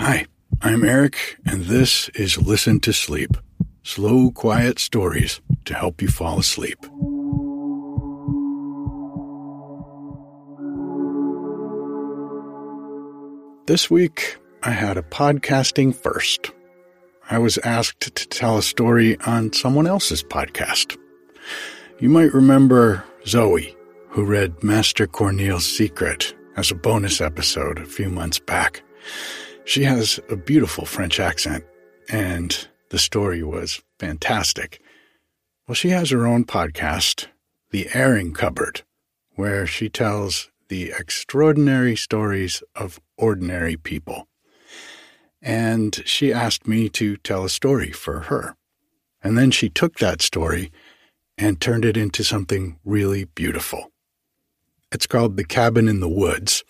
Hi, I'm Eric, and this is Listen to Sleep slow, quiet stories to help you fall asleep. This week, I had a podcasting first. I was asked to tell a story on someone else's podcast. You might remember Zoe, who read Master Cornille's Secret as a bonus episode a few months back. She has a beautiful French accent, and the story was fantastic. Well, she has her own podcast, The Airing Cupboard, where she tells the extraordinary stories of ordinary people. And she asked me to tell a story for her. And then she took that story and turned it into something really beautiful. It's called The Cabin in the Woods,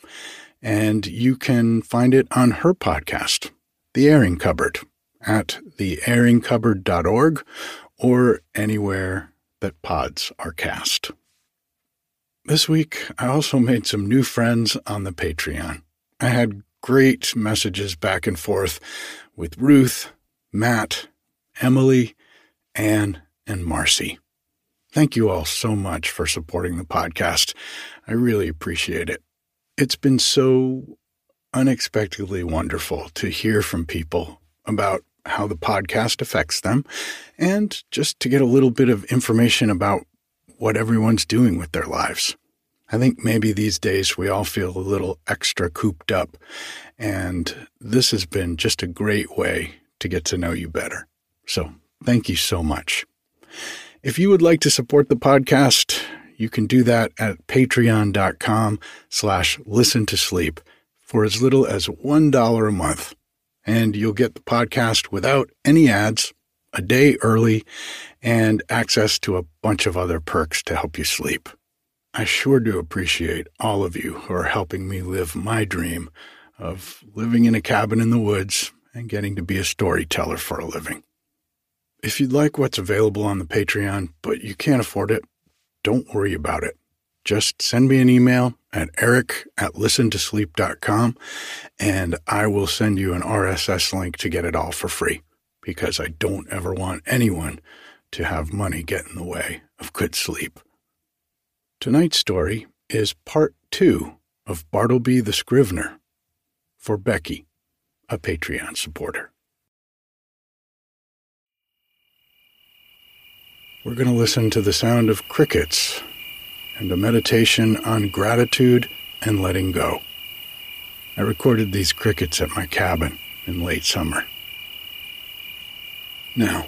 and you can find it on her podcast, The Airing Cupboard, at theairingcupboard.org or anywhere that pods are cast. This week, I also made some new friends on the Patreon. I had great messages back and forth with Ruth, Matt, Emily, Anne, and Marcy. Thank you all so much for supporting the podcast. I really appreciate it. It's been so unexpectedly wonderful to hear from people about how the podcast affects them and just to get a little bit of information about what everyone's doing with their lives. I think maybe these days we all feel a little extra cooped up, and this has been just a great way to get to know you better. So thank you so much. If you would like to support the podcast, you can do that at patreon.com slash listen to sleep for as little as $1 a month. And you'll get the podcast without any ads, a day early, and access to a bunch of other perks to help you sleep. I sure do appreciate all of you who are helping me live my dream of living in a cabin in the woods and getting to be a storyteller for a living. If you'd like what's available on the Patreon, but you can't afford it, don't worry about it. Just send me an email at eric at listentosleep.com and I will send you an RSS link to get it all for free because I don't ever want anyone to have money get in the way of good sleep. Tonight's story is part two of Bartleby the Scrivener for Becky, a Patreon supporter. We're going to listen to the sound of crickets and a meditation on gratitude and letting go. I recorded these crickets at my cabin in late summer. Now,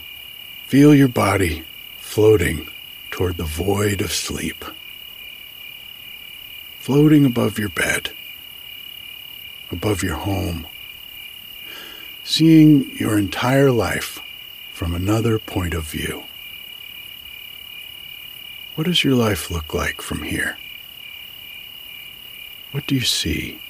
feel your body floating toward the void of sleep floating above your bed, above your home, seeing your entire life from another point of view. What does your life look like from here? What do you see?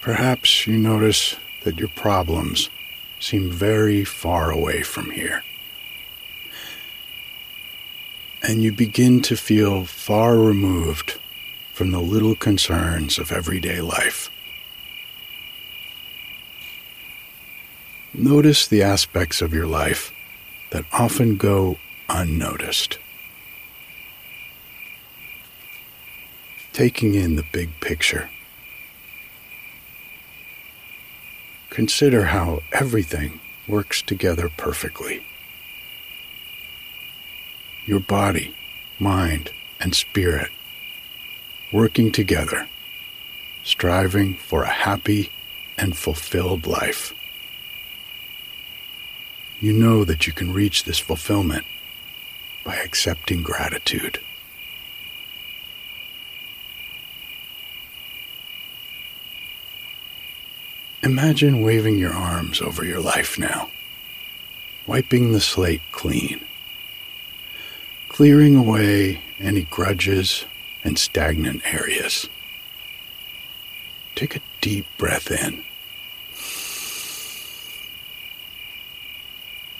Perhaps you notice that your problems seem very far away from here and you begin to feel far removed from the little concerns of everyday life. Notice the aspects of your life that often go unnoticed. Taking in the big picture. Consider how everything works together perfectly your body, mind, and spirit working together, striving for a happy and fulfilled life. You know that you can reach this fulfillment by accepting gratitude. Imagine waving your arms over your life now, wiping the slate clean clearing away any grudges and stagnant areas. Take a deep breath in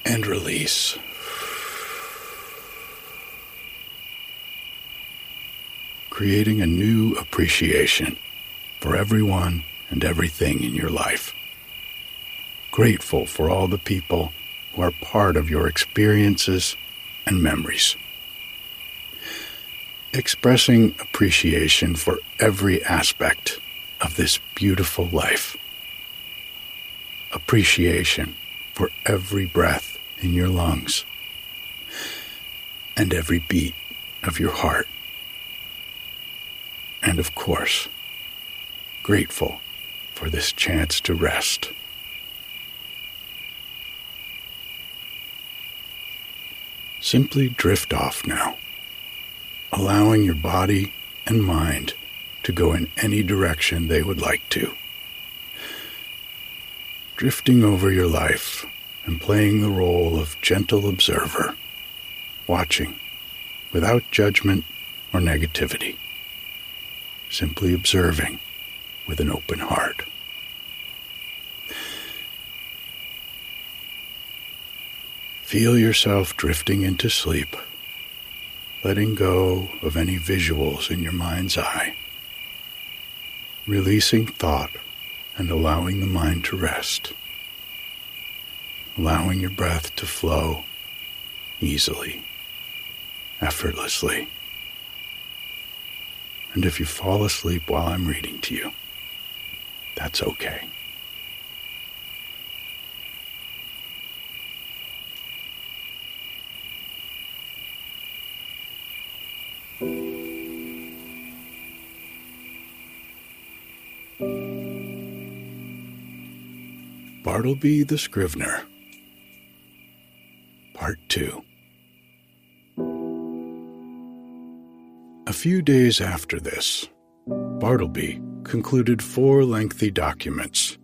and release. Creating a new appreciation for everyone and everything in your life. Grateful for all the people who are part of your experiences and memories. Expressing appreciation for every aspect of this beautiful life. Appreciation for every breath in your lungs and every beat of your heart. And of course, grateful for this chance to rest. Simply drift off now, allowing your body and mind to go in any direction they would like to. Drifting over your life and playing the role of gentle observer, watching without judgment or negativity, simply observing with an open heart. Feel yourself drifting into sleep, letting go of any visuals in your mind's eye, releasing thought and allowing the mind to rest, allowing your breath to flow easily, effortlessly. And if you fall asleep while I'm reading to you, that's okay. Bartleby the Scrivener, Part 2. A few days after this, Bartleby concluded four lengthy documents,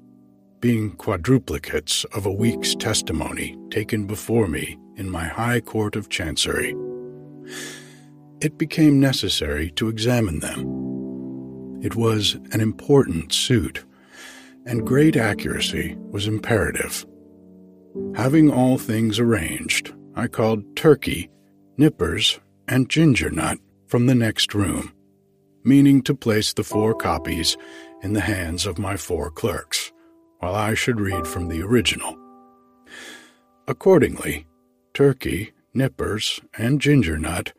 being quadruplicates of a week's testimony taken before me in my High Court of Chancery. It became necessary to examine them. It was an important suit, and great accuracy was imperative. Having all things arranged, I called Turkey, Nippers, and Ginger Nut from the next room meaning to place the four copies in the hands of my four clerks, while I should read from the original. Accordingly, Turkey, Nippers, and Ginger Nut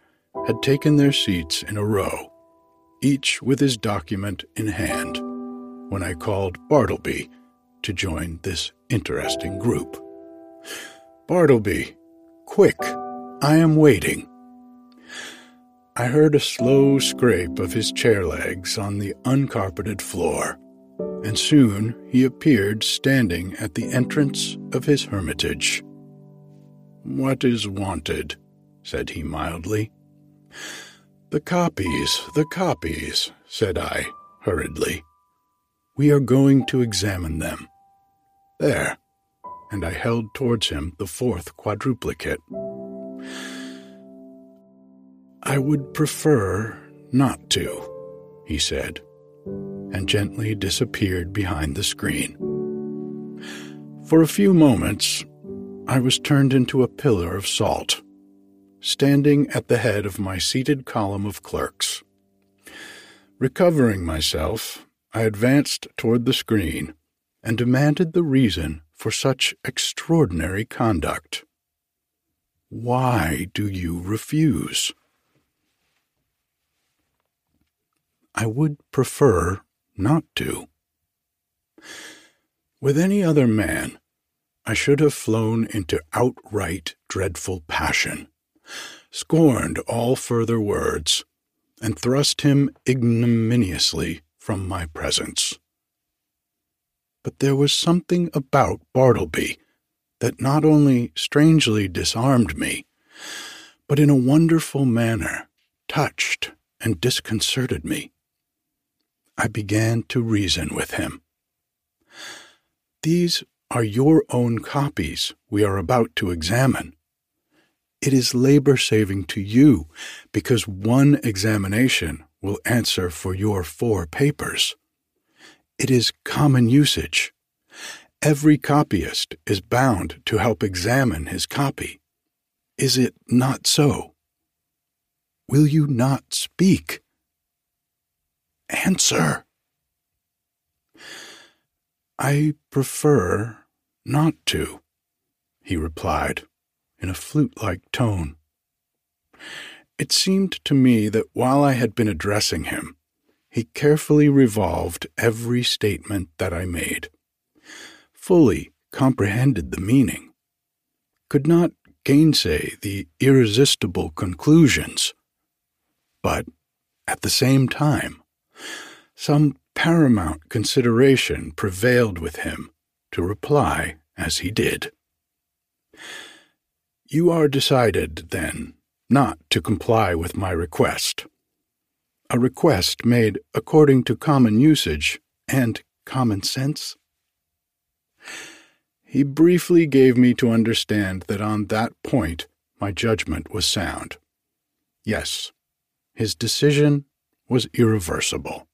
had taken their seats in a row, each with his document in hand, when I called Bartleby to join this interesting group. Bartleby, quick, I am waiting. I heard a slow scrape of his chair legs on the uncarpeted floor, and soon he appeared standing at the entrance of his hermitage. What is wanted? said he mildly. The copies, the copies, said I hurriedly. We are going to examine them. There, and I held towards him the fourth quadruplicate. I would prefer not to, he said, and gently disappeared behind the screen. For a few moments, I was turned into a pillar of salt, standing at the head of my seated column of clerks. Recovering myself, I advanced toward the screen and demanded the reason for such extraordinary conduct. Why do you refuse? I would prefer not to. With any other man, I should have flown into outright dreadful passion, scorned all further words, and thrust him ignominiously from my presence. But there was something about Bartleby that not only strangely disarmed me, but in a wonderful manner touched and disconcerted me. I began to reason with him. These are your own copies we are about to examine. It is labor saving to you because one examination will answer for your four papers. It is common usage. Every copyist is bound to help examine his copy. Is it not so? Will you not speak? Answer. I prefer not to, he replied in a flute like tone. It seemed to me that while I had been addressing him, he carefully revolved every statement that I made, fully comprehended the meaning, could not gainsay the irresistible conclusions, but at the same time, some paramount consideration prevailed with him to reply as he did. You are decided, then, not to comply with my request. A request made according to common usage and common sense? He briefly gave me to understand that on that point my judgment was sound. Yes, his decision was irreversible.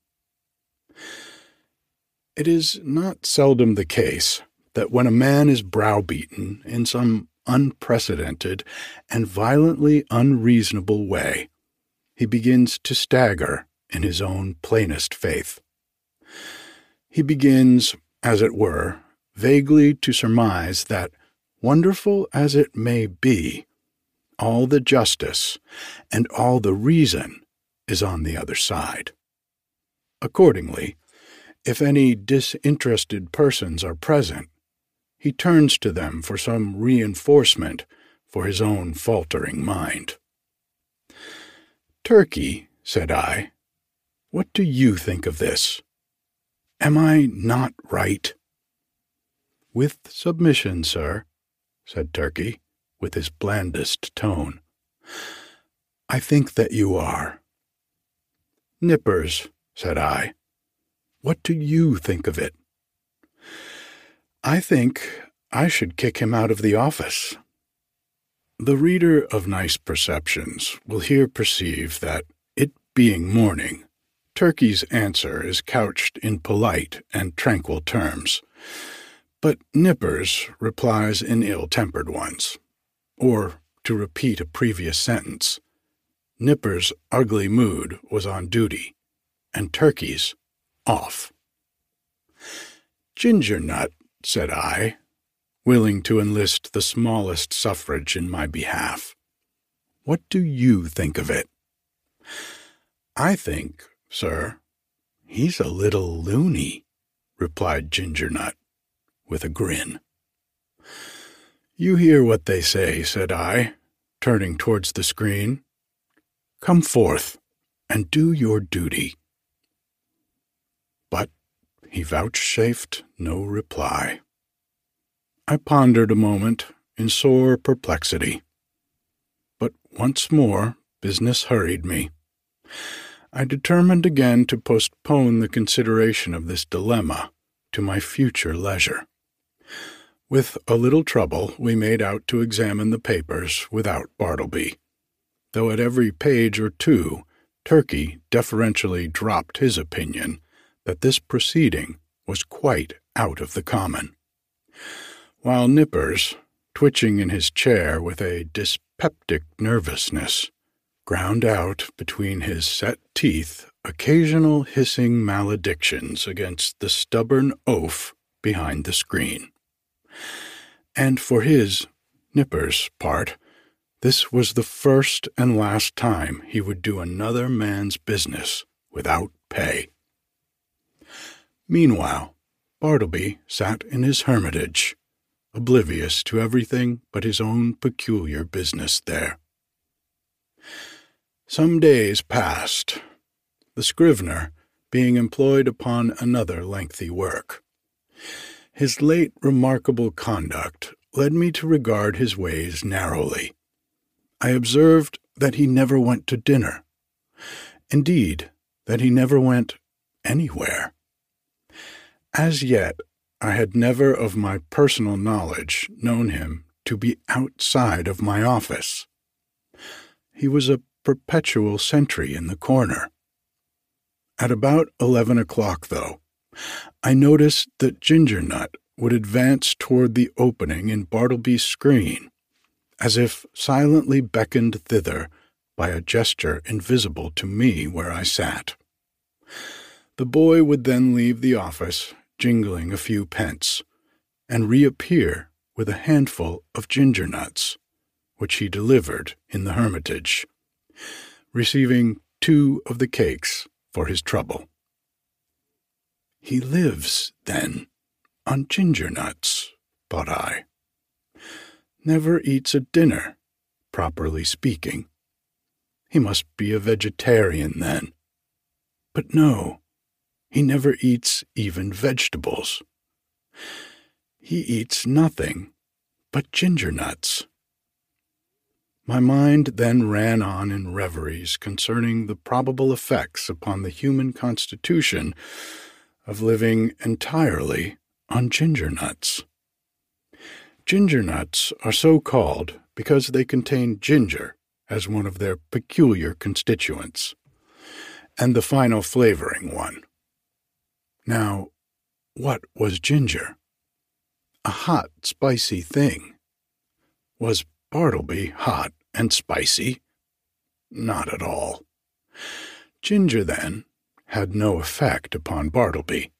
It is not seldom the case that when a man is browbeaten in some unprecedented and violently unreasonable way, he begins to stagger in his own plainest faith. He begins, as it were, vaguely to surmise that, wonderful as it may be, all the justice and all the reason is on the other side. Accordingly, if any disinterested persons are present, he turns to them for some reinforcement for his own faltering mind. Turkey, said I, what do you think of this? Am I not right? With submission, sir, said Turkey, with his blandest tone. I think that you are. Nippers, said I, what do you think of it? I think I should kick him out of the office. The reader of Nice Perceptions will here perceive that, it being morning, Turkey's answer is couched in polite and tranquil terms, but Nippers replies in ill tempered ones. Or, to repeat a previous sentence, Nipper's ugly mood was on duty, and Turkey's off. Ginger Nut, said I, willing to enlist the smallest suffrage in my behalf. What do you think of it? I think, sir, he's a little loony, replied Ginger Nut, with a grin. You hear what they say, said I, turning towards the screen. Come forth and do your duty. But he vouchsafed no reply. I pondered a moment in sore perplexity. But once more business hurried me. I determined again to postpone the consideration of this dilemma to my future leisure. With a little trouble, we made out to examine the papers without Bartleby though at every page or two Turkey deferentially dropped his opinion that this proceeding was quite out of the common. While Nippers, twitching in his chair with a dyspeptic nervousness, ground out between his set teeth occasional hissing maledictions against the stubborn oaf behind the screen. And for his, Nippers' part, this was the first and last time he would do another man's business without pay. Meanwhile, Bartleby sat in his hermitage, oblivious to everything but his own peculiar business there. Some days passed, the scrivener being employed upon another lengthy work. His late remarkable conduct led me to regard his ways narrowly I observed that he never went to dinner. Indeed, that he never went anywhere. As yet, I had never of my personal knowledge known him to be outside of my office. He was a perpetual sentry in the corner. At about eleven o'clock, though, I noticed that Ginger Nut would advance toward the opening in Bartleby's screen as if silently beckoned thither by a gesture invisible to me where I sat. The boy would then leave the office jingling a few pence, and reappear with a handful of ginger nuts, which he delivered in the hermitage, receiving two of the cakes for his trouble. He lives, then, on ginger nuts, thought I. Never eats a dinner, properly speaking. He must be a vegetarian, then. But no, he never eats even vegetables. He eats nothing but ginger nuts. My mind then ran on in reveries concerning the probable effects upon the human constitution of living entirely on ginger nuts. Ginger nuts are so called because they contain ginger as one of their peculiar constituents, and the final flavoring one. Now, what was ginger? A hot, spicy thing. Was Bartleby hot and spicy? Not at all. Ginger, then, had no effect upon Bartleby.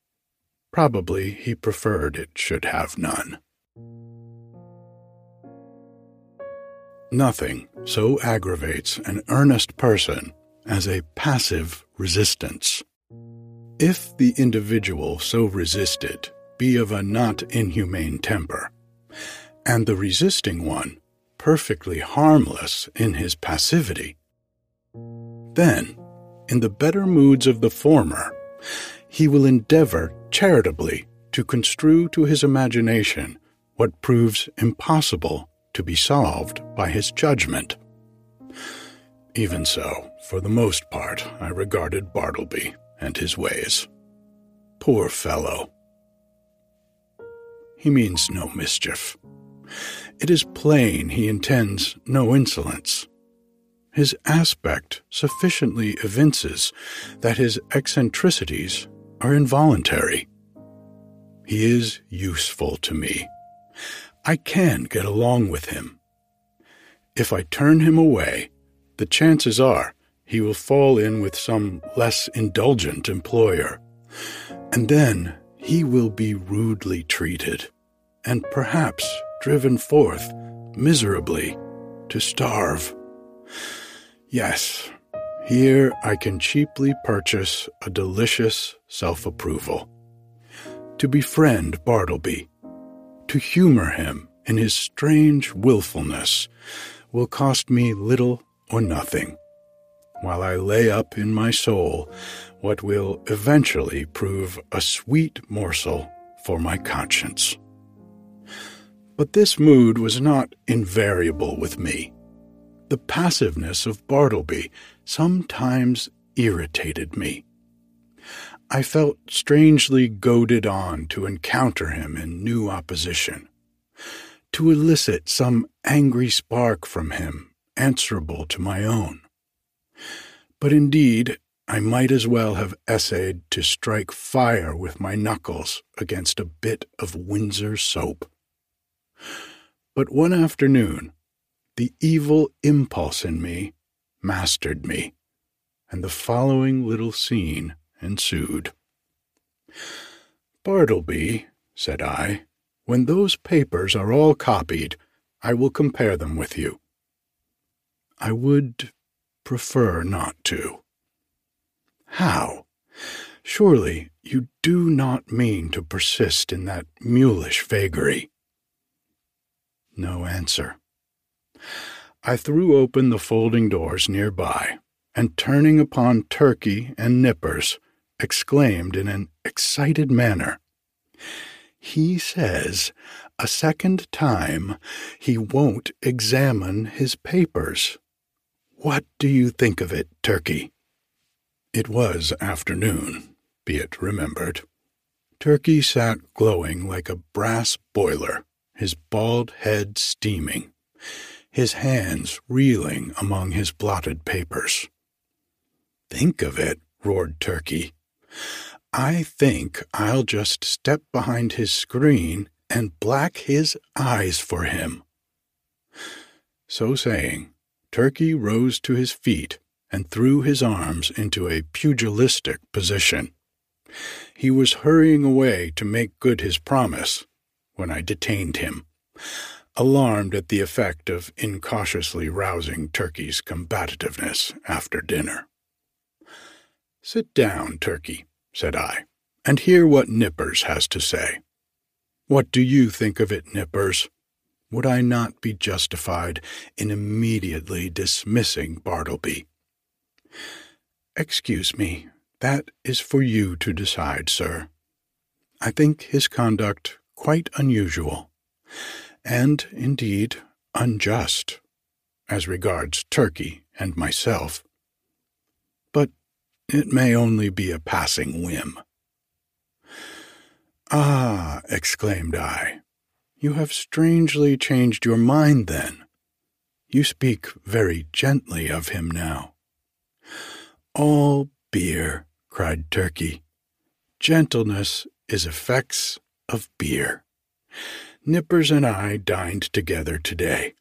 Probably he preferred it should have none. Nothing so aggravates an earnest person as a passive resistance. If the individual so resisted be of a not inhumane temper, and the resisting one perfectly harmless in his passivity, then, in the better moods of the former, he will endeavor charitably to construe to his imagination what proves impossible to be solved by his judgment. Even so, for the most part, I regarded Bartleby and his ways. Poor fellow. He means no mischief. It is plain he intends no insolence. His aspect sufficiently evinces that his eccentricities are involuntary. He is useful to me. I can get along with him. If I turn him away, the chances are he will fall in with some less indulgent employer, and then he will be rudely treated, and perhaps driven forth miserably to starve. Yes, here I can cheaply purchase a delicious self approval. To befriend Bartleby, to humor him in his strange wilfulness, will cost me little or nothing, while I lay up in my soul what will eventually prove a sweet morsel for my conscience. But this mood was not invariable with me. The passiveness of Bartleby sometimes irritated me. I felt strangely goaded on to encounter him in new opposition, to elicit some angry spark from him answerable to my own. But indeed, I might as well have essayed to strike fire with my knuckles against a bit of Windsor soap. But one afternoon, the evil impulse in me mastered me, and the following little scene ensued. Bartleby, said I, when those papers are all copied, I will compare them with you. I would prefer not to. How? Surely you do not mean to persist in that mulish vagary. No answer. I threw open the folding doors near by, and turning upon Turkey and Nippers, exclaimed in an excited manner, He says a second time he won't examine his papers. What do you think of it, Turkey? It was afternoon, be it remembered. Turkey sat glowing like a brass boiler, his bald head steaming, his hands reeling among his blotted papers. Think of it, roared Turkey. I think I'll just step behind his screen and black his eyes for him. So saying, Turkey rose to his feet and threw his arms into a pugilistic position. He was hurrying away to make good his promise when I detained him, alarmed at the effect of incautiously rousing Turkey's combativeness after dinner. Sit down, Turkey, said I, and hear what Nippers has to say. What do you think of it, Nippers? Would I not be justified in immediately dismissing Bartleby? Excuse me, that is for you to decide, sir. I think his conduct quite unusual, and indeed unjust, as regards Turkey and myself. But it may only be a passing whim. Ah, exclaimed I, you have strangely changed your mind then. You speak very gently of him now. All beer, cried Turkey. Gentleness is effects of beer. Nippers and I dined together today.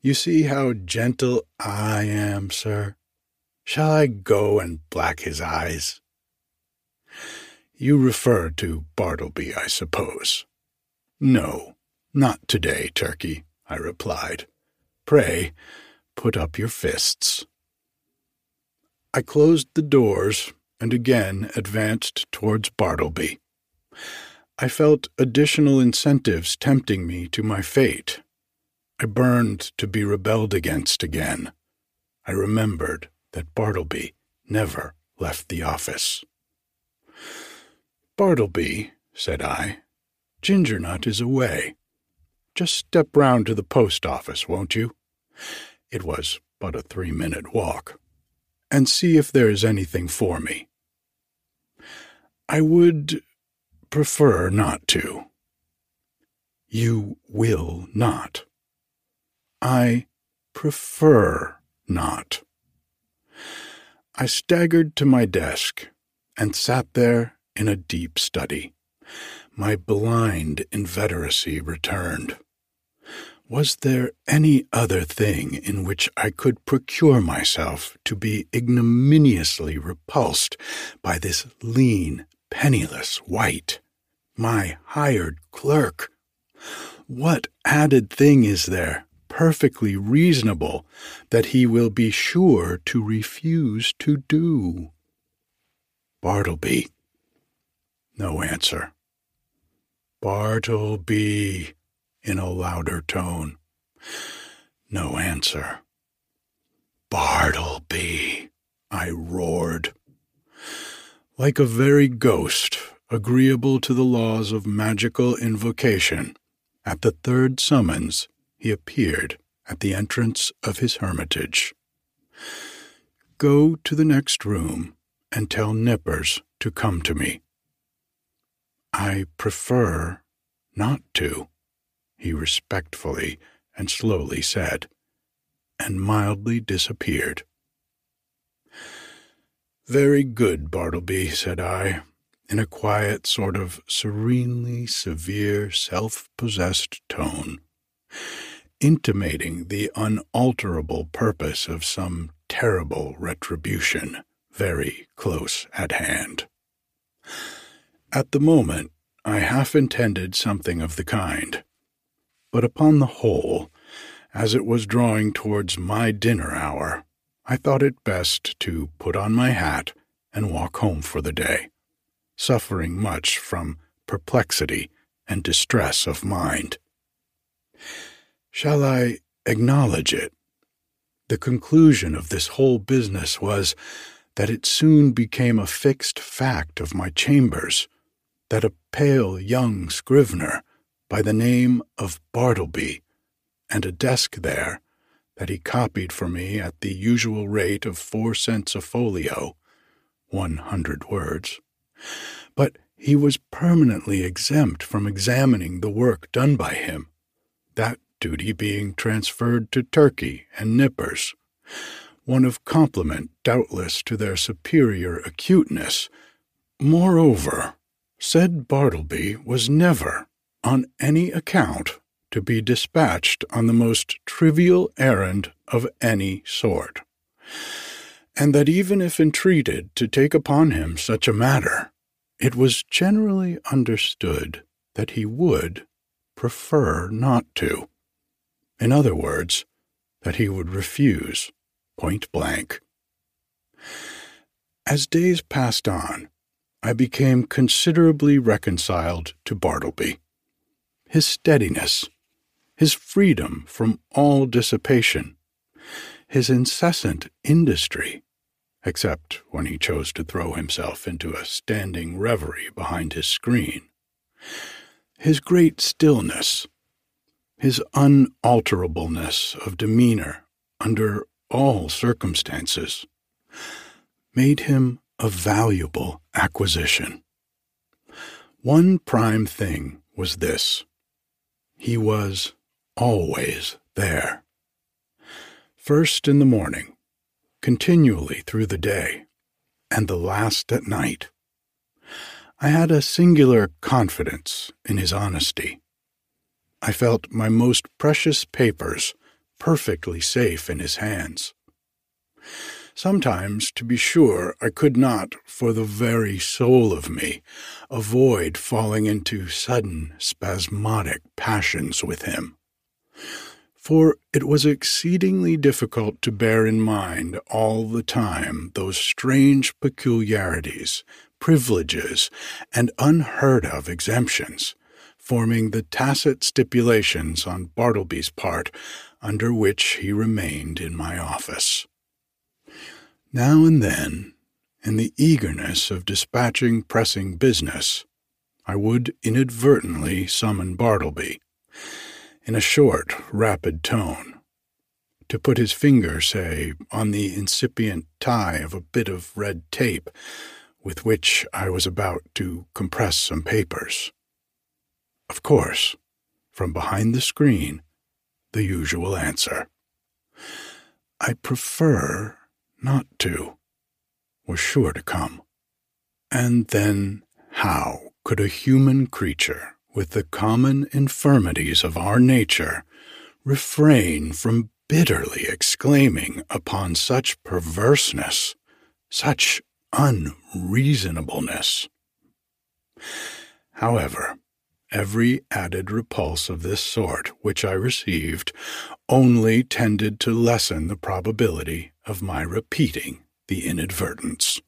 You see how gentle I am, sir. Shall I go and black his eyes? You refer to Bartleby, I suppose. No, not today, Turkey, I replied. Pray, put up your fists. I closed the doors and again advanced towards Bartleby. I felt additional incentives tempting me to my fate. I burned to be rebelled against again. I remembered that Bartleby never left the office. Bartleby, said I, Gingernut is away. Just step round to the post office, won't you? It was but a three minute walk and see if there is anything for me. I would prefer not to. You will not. I prefer not. I staggered to my desk and sat there in a deep study. My blind inveteracy returned. Was there any other thing in which I could procure myself to be ignominiously repulsed by this lean, penniless wight, my hired clerk? What added thing is there, perfectly reasonable, that he will be sure to refuse to do? Bartleby. No answer. Bartleby in a louder tone. No answer. Bartleby, I roared. Like a very ghost, agreeable to the laws of magical invocation, at the third summons he appeared at the entrance of his hermitage. Go to the next room and tell Nippers to come to me. I prefer not to he respectfully and slowly said, and mildly disappeared. Very good, Bartleby, said I, in a quiet, sort of serenely severe, self possessed tone, intimating the unalterable purpose of some terrible retribution very close at hand. At the moment, I half intended something of the kind but upon the whole, as it was drawing towards my dinner hour, I thought it best to put on my hat and walk home for the day, suffering much from perplexity and distress of mind. Shall I acknowledge it? The conclusion of this whole business was that it soon became a fixed fact of my chambers that a pale young scrivener by the name of Bartleby, and a desk there that he copied for me at the usual rate of four cents a folio, one hundred words. But he was permanently exempt from examining the work done by him, that duty being transferred to Turkey and Nippers, one of compliment, doubtless, to their superior acuteness. Moreover, said Bartleby was never on any account to be dispatched on the most trivial errand of any sort, and that even if entreated to take upon him such a matter, it was generally understood that he would prefer not to. In other words, that he would refuse point blank. As days passed on, I became considerably reconciled to Bartleby. His steadiness, his freedom from all dissipation, his incessant industry, except when he chose to throw himself into a standing reverie behind his screen, his great stillness, his unalterableness of demeanor under all circumstances, made him a valuable acquisition. One prime thing was this he was always there. First in the morning, continually through the day, and the last at night. I had a singular confidence in his honesty. I felt my most precious papers perfectly safe in his hands. Sometimes, to be sure, I could not, for the very soul of me, avoid falling into sudden, spasmodic passions with him. For it was exceedingly difficult to bear in mind all the time those strange peculiarities, privileges, and unheard of exemptions, forming the tacit stipulations on Bartleby's part under which he remained in my office. Now and then, in the eagerness of dispatching pressing business, I would inadvertently summon Bartleby, in a short, rapid tone, to put his finger, say, on the incipient tie of a bit of red tape with which I was about to compress some papers. Of course, from behind the screen, the usual answer. I prefer not to, was sure to come. And then how could a human creature with the common infirmities of our nature refrain from bitterly exclaiming upon such perverseness, such unreasonableness? However, Every added repulse of this sort which I received only tended to lessen the probability of my repeating the inadvertence.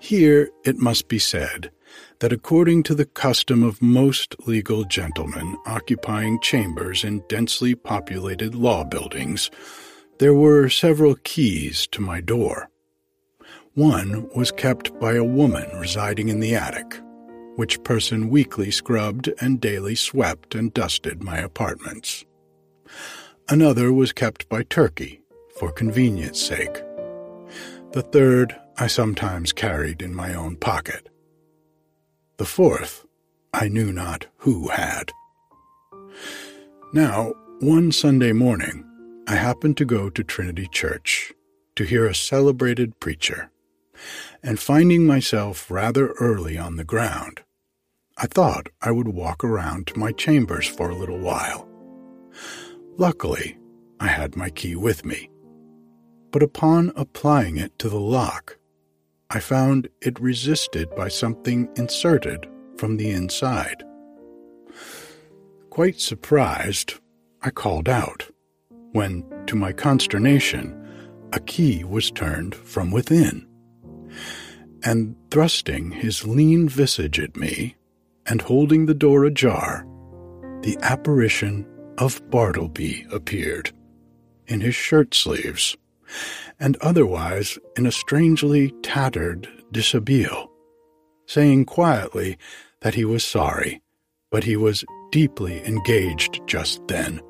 Here it must be said that according to the custom of most legal gentlemen occupying chambers in densely populated law buildings, there were several keys to my door. One was kept by a woman residing in the attic, which person weekly scrubbed and daily swept and dusted my apartments. Another was kept by Turkey, for convenience sake. The third I sometimes carried in my own pocket. The fourth I knew not who had. Now, one Sunday morning, I happened to go to Trinity Church to hear a celebrated preacher and finding myself rather early on the ground, I thought I would walk around to my chambers for a little while. Luckily, I had my key with me, but upon applying it to the lock, I found it resisted by something inserted from the inside. Quite surprised, I called out, when, to my consternation, a key was turned from within and thrusting his lean visage at me, and holding the door ajar, the apparition of Bartleby appeared, in his shirt sleeves, and otherwise in a strangely tattered dishabille, saying quietly that he was sorry, but he was deeply engaged just then,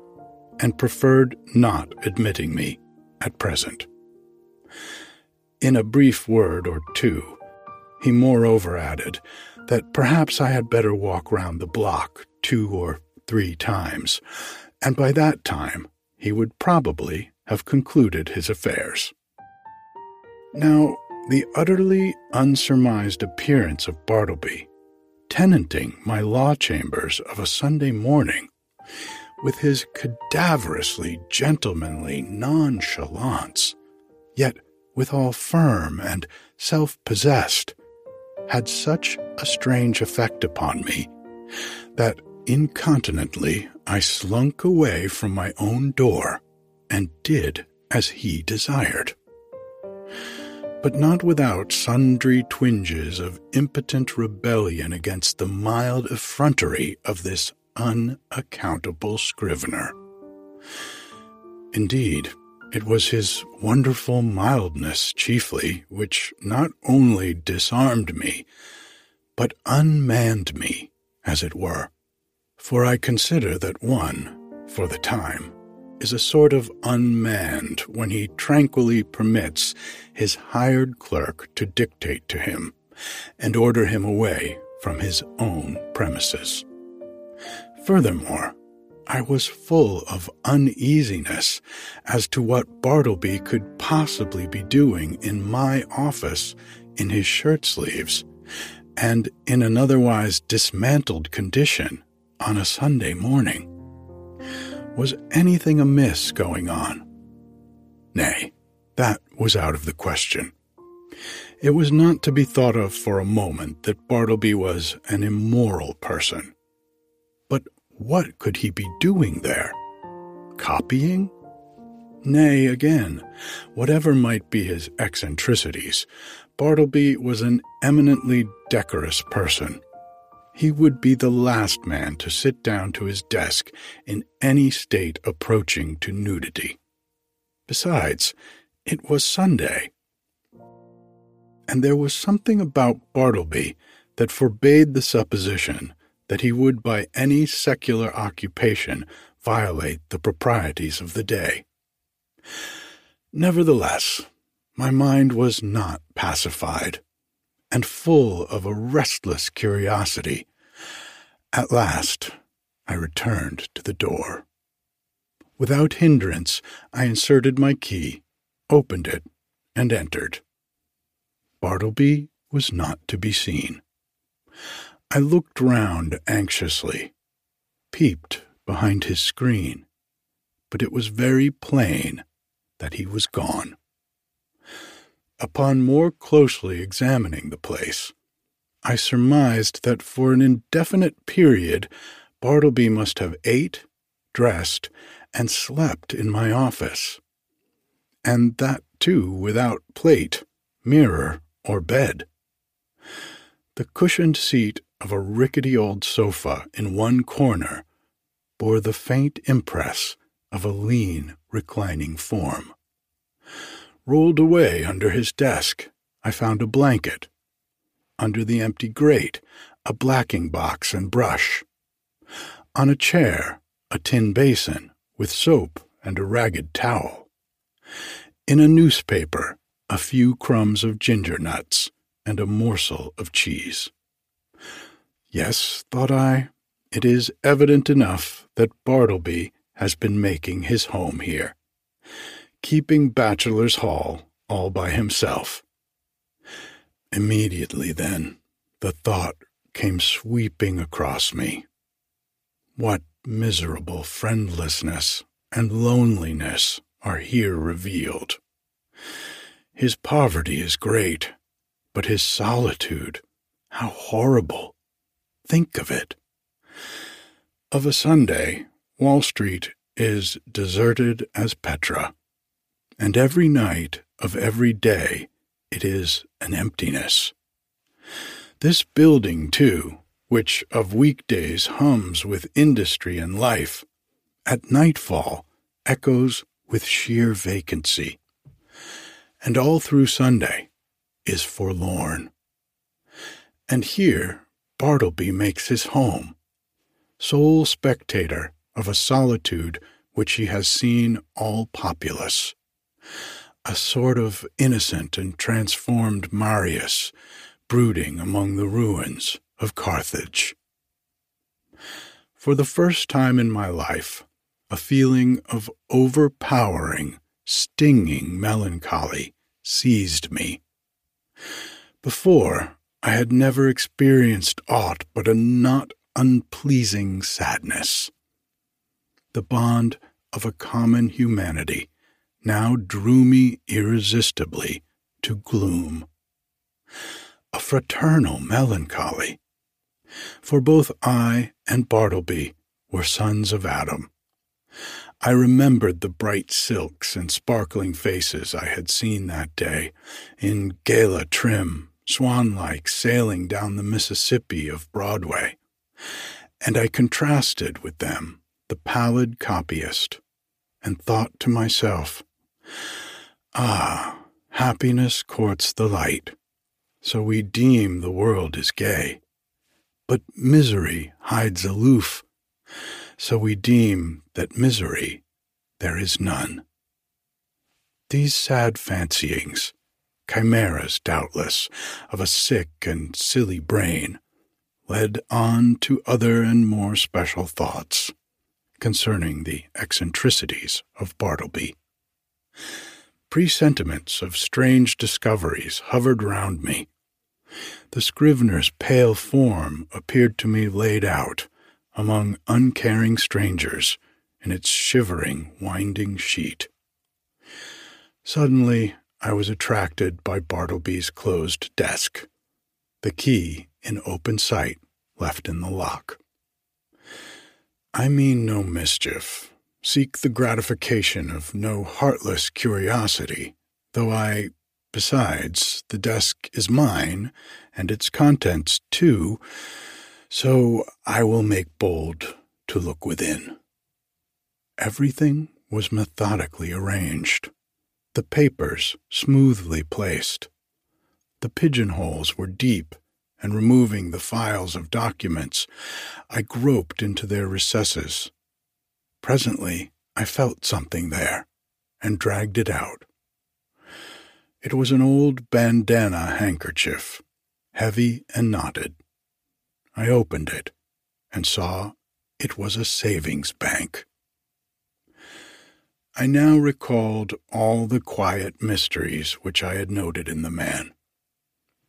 and preferred not admitting me at present. In a brief word or two, he moreover added that perhaps I had better walk round the block two or three times, and by that time he would probably have concluded his affairs. Now, the utterly unsurmised appearance of Bartleby, tenanting my law chambers of a Sunday morning, with his cadaverously gentlemanly nonchalance, yet withal firm and self possessed, had such a strange effect upon me that incontinently I slunk away from my own door and did as he desired. But not without sundry twinges of impotent rebellion against the mild effrontery of this unaccountable scrivener. Indeed, it was his wonderful mildness chiefly which not only disarmed me, but unmanned me, as it were. For I consider that one, for the time, is a sort of unmanned when he tranquilly permits his hired clerk to dictate to him and order him away from his own premises. Furthermore, I was full of uneasiness as to what Bartleby could possibly be doing in my office in his shirt sleeves and in an otherwise dismantled condition on a Sunday morning. Was anything amiss going on? Nay, that was out of the question. It was not to be thought of for a moment that Bartleby was an immoral person. What could he be doing there? Copying? Nay, again, whatever might be his eccentricities, Bartleby was an eminently decorous person. He would be the last man to sit down to his desk in any state approaching to nudity. Besides, it was Sunday. And there was something about Bartleby that forbade the supposition that he would by any secular occupation violate the proprieties of the day. Nevertheless, my mind was not pacified, and full of a restless curiosity. At last, I returned to the door. Without hindrance, I inserted my key, opened it, and entered. Bartleby was not to be seen. I looked round anxiously, peeped behind his screen, but it was very plain that he was gone. Upon more closely examining the place, I surmised that for an indefinite period Bartleby must have ate, dressed, and slept in my office, and that too without plate, mirror, or bed. The cushioned seat of a rickety old sofa in one corner bore the faint impress of a lean, reclining form. Rolled away under his desk, I found a blanket. Under the empty grate, a blacking box and brush. On a chair, a tin basin with soap and a ragged towel. In a newspaper, a few crumbs of ginger nuts and a morsel of cheese. Yes, thought I, it is evident enough that Bartleby has been making his home here, keeping Bachelor's Hall all by himself. Immediately then, the thought came sweeping across me. What miserable friendlessness and loneliness are here revealed. His poverty is great, but his solitude, how horrible! Think of it. Of a Sunday, Wall Street is deserted as Petra, and every night of every day it is an emptiness. This building, too, which of weekdays hums with industry and life, at nightfall echoes with sheer vacancy, and all through Sunday is forlorn. And here Bartleby makes his home, sole spectator of a solitude which he has seen all populous, a sort of innocent and transformed Marius brooding among the ruins of Carthage. For the first time in my life, a feeling of overpowering, stinging melancholy seized me. Before, I had never experienced aught but a not unpleasing sadness. The bond of a common humanity now drew me irresistibly to gloom. A fraternal melancholy. For both I and Bartleby were sons of Adam. I remembered the bright silks and sparkling faces I had seen that day, in gala trim, swan like, sailing down the Mississippi of Broadway, and I contrasted with them the pallid copyist, and thought to myself, Ah, happiness courts the light, so we deem the world is gay, but misery hides aloof so we deem that misery there is none. These sad fancyings, chimeras doubtless, of a sick and silly brain, led on to other and more special thoughts concerning the eccentricities of Bartleby. Presentiments of strange discoveries hovered round me. The scrivener's pale form appeared to me laid out, among uncaring strangers in its shivering, winding sheet. Suddenly, I was attracted by Bartleby's closed desk, the key in open sight left in the lock. I mean no mischief, seek the gratification of no heartless curiosity, though I, besides, the desk is mine, and its contents, too, so I will make bold to look within. Everything was methodically arranged, the papers smoothly placed. The pigeonholes were deep, and removing the files of documents, I groped into their recesses. Presently, I felt something there and dragged it out. It was an old bandana handkerchief, heavy and knotted. I opened it and saw it was a savings bank. I now recalled all the quiet mysteries which I had noted in the man.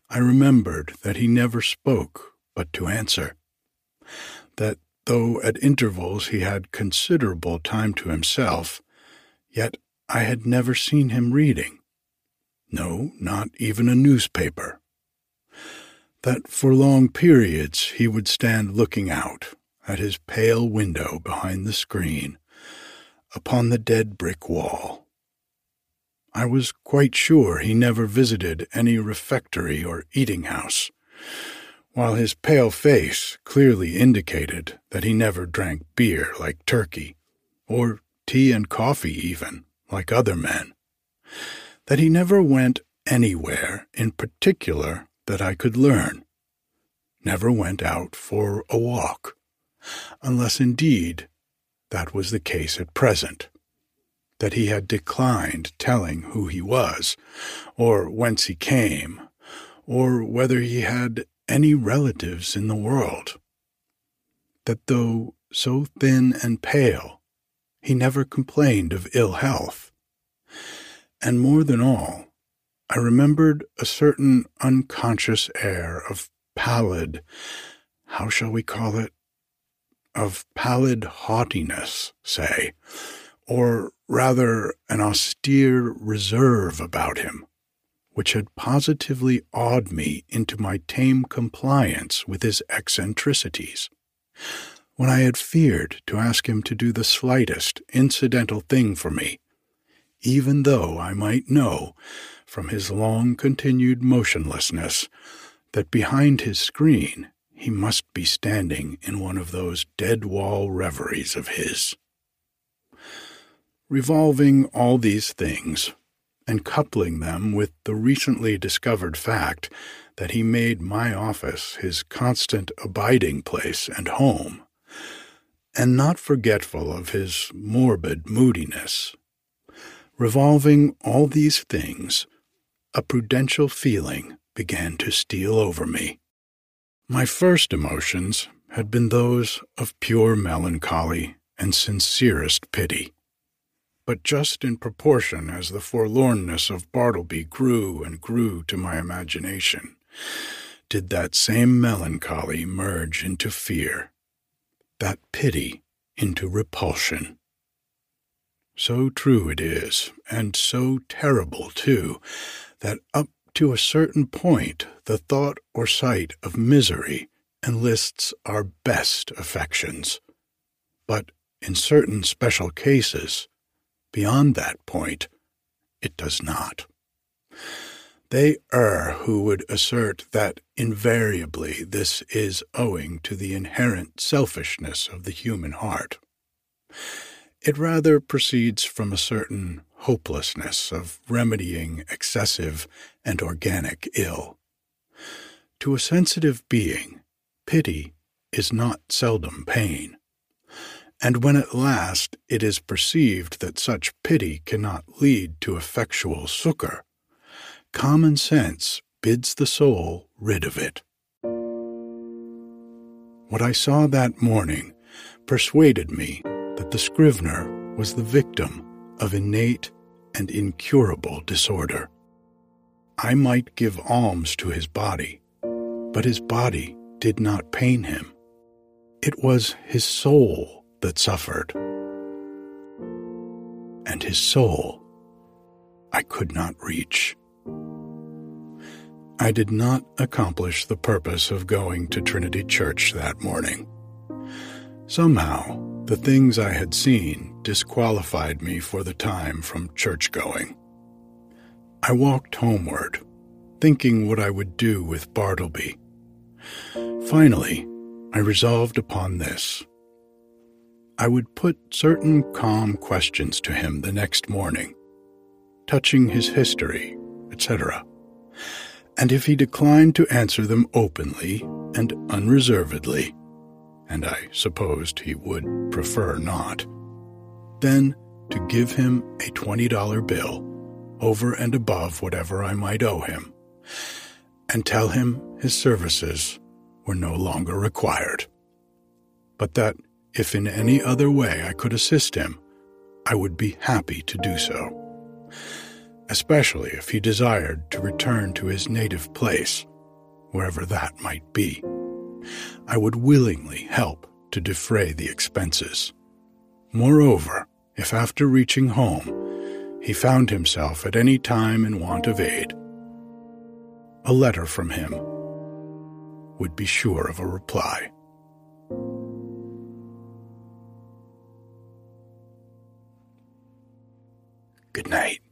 I remembered that he never spoke but to answer, that though at intervals he had considerable time to himself, yet I had never seen him reading. No, not even a newspaper that for long periods he would stand looking out at his pale window behind the screen upon the dead brick wall. I was quite sure he never visited any refectory or eating house, while his pale face clearly indicated that he never drank beer like Turkey, or tea and coffee even, like other men, that he never went anywhere in particular that I could learn, never went out for a walk, unless indeed that was the case at present, that he had declined telling who he was, or whence he came, or whether he had any relatives in the world, that though so thin and pale, he never complained of ill health, and more than all, I remembered a certain unconscious air of pallid, how shall we call it? Of pallid haughtiness, say, or rather an austere reserve about him, which had positively awed me into my tame compliance with his eccentricities. When I had feared to ask him to do the slightest incidental thing for me, even though I might know from his long continued motionlessness that behind his screen he must be standing in one of those dead wall reveries of his. Revolving all these things, and coupling them with the recently discovered fact that he made my office his constant abiding place and home, and not forgetful of his morbid moodiness, revolving all these things, a prudential feeling began to steal over me. My first emotions had been those of pure melancholy and sincerest pity. But just in proportion as the forlornness of Bartleby grew and grew to my imagination, did that same melancholy merge into fear, that pity into repulsion. So true it is, and so terrible too, that up to a certain point the thought or sight of misery enlists our best affections. But in certain special cases, beyond that point, it does not. They err who would assert that invariably this is owing to the inherent selfishness of the human heart. It rather proceeds from a certain hopelessness of remedying excessive and organic ill. To a sensitive being, pity is not seldom pain. And when at last it is perceived that such pity cannot lead to effectual succor, common sense bids the soul rid of it. What I saw that morning persuaded me that the scrivener was the victim of innate and incurable disorder. I might give alms to his body, but his body did not pain him. It was his soul that suffered. And his soul I could not reach. I did not accomplish the purpose of going to Trinity Church that morning. Somehow, the things I had seen disqualified me for the time from church going. I walked homeward, thinking what I would do with Bartleby. Finally, I resolved upon this. I would put certain calm questions to him the next morning, touching his history, etc and if he declined to answer them openly and unreservedly, and I supposed he would prefer not, then to give him a $20 bill over and above whatever I might owe him, and tell him his services were no longer required, but that if in any other way I could assist him, I would be happy to do so especially if he desired to return to his native place, wherever that might be. I would willingly help to defray the expenses. Moreover, if after reaching home he found himself at any time in want of aid, a letter from him would be sure of a reply. Good night.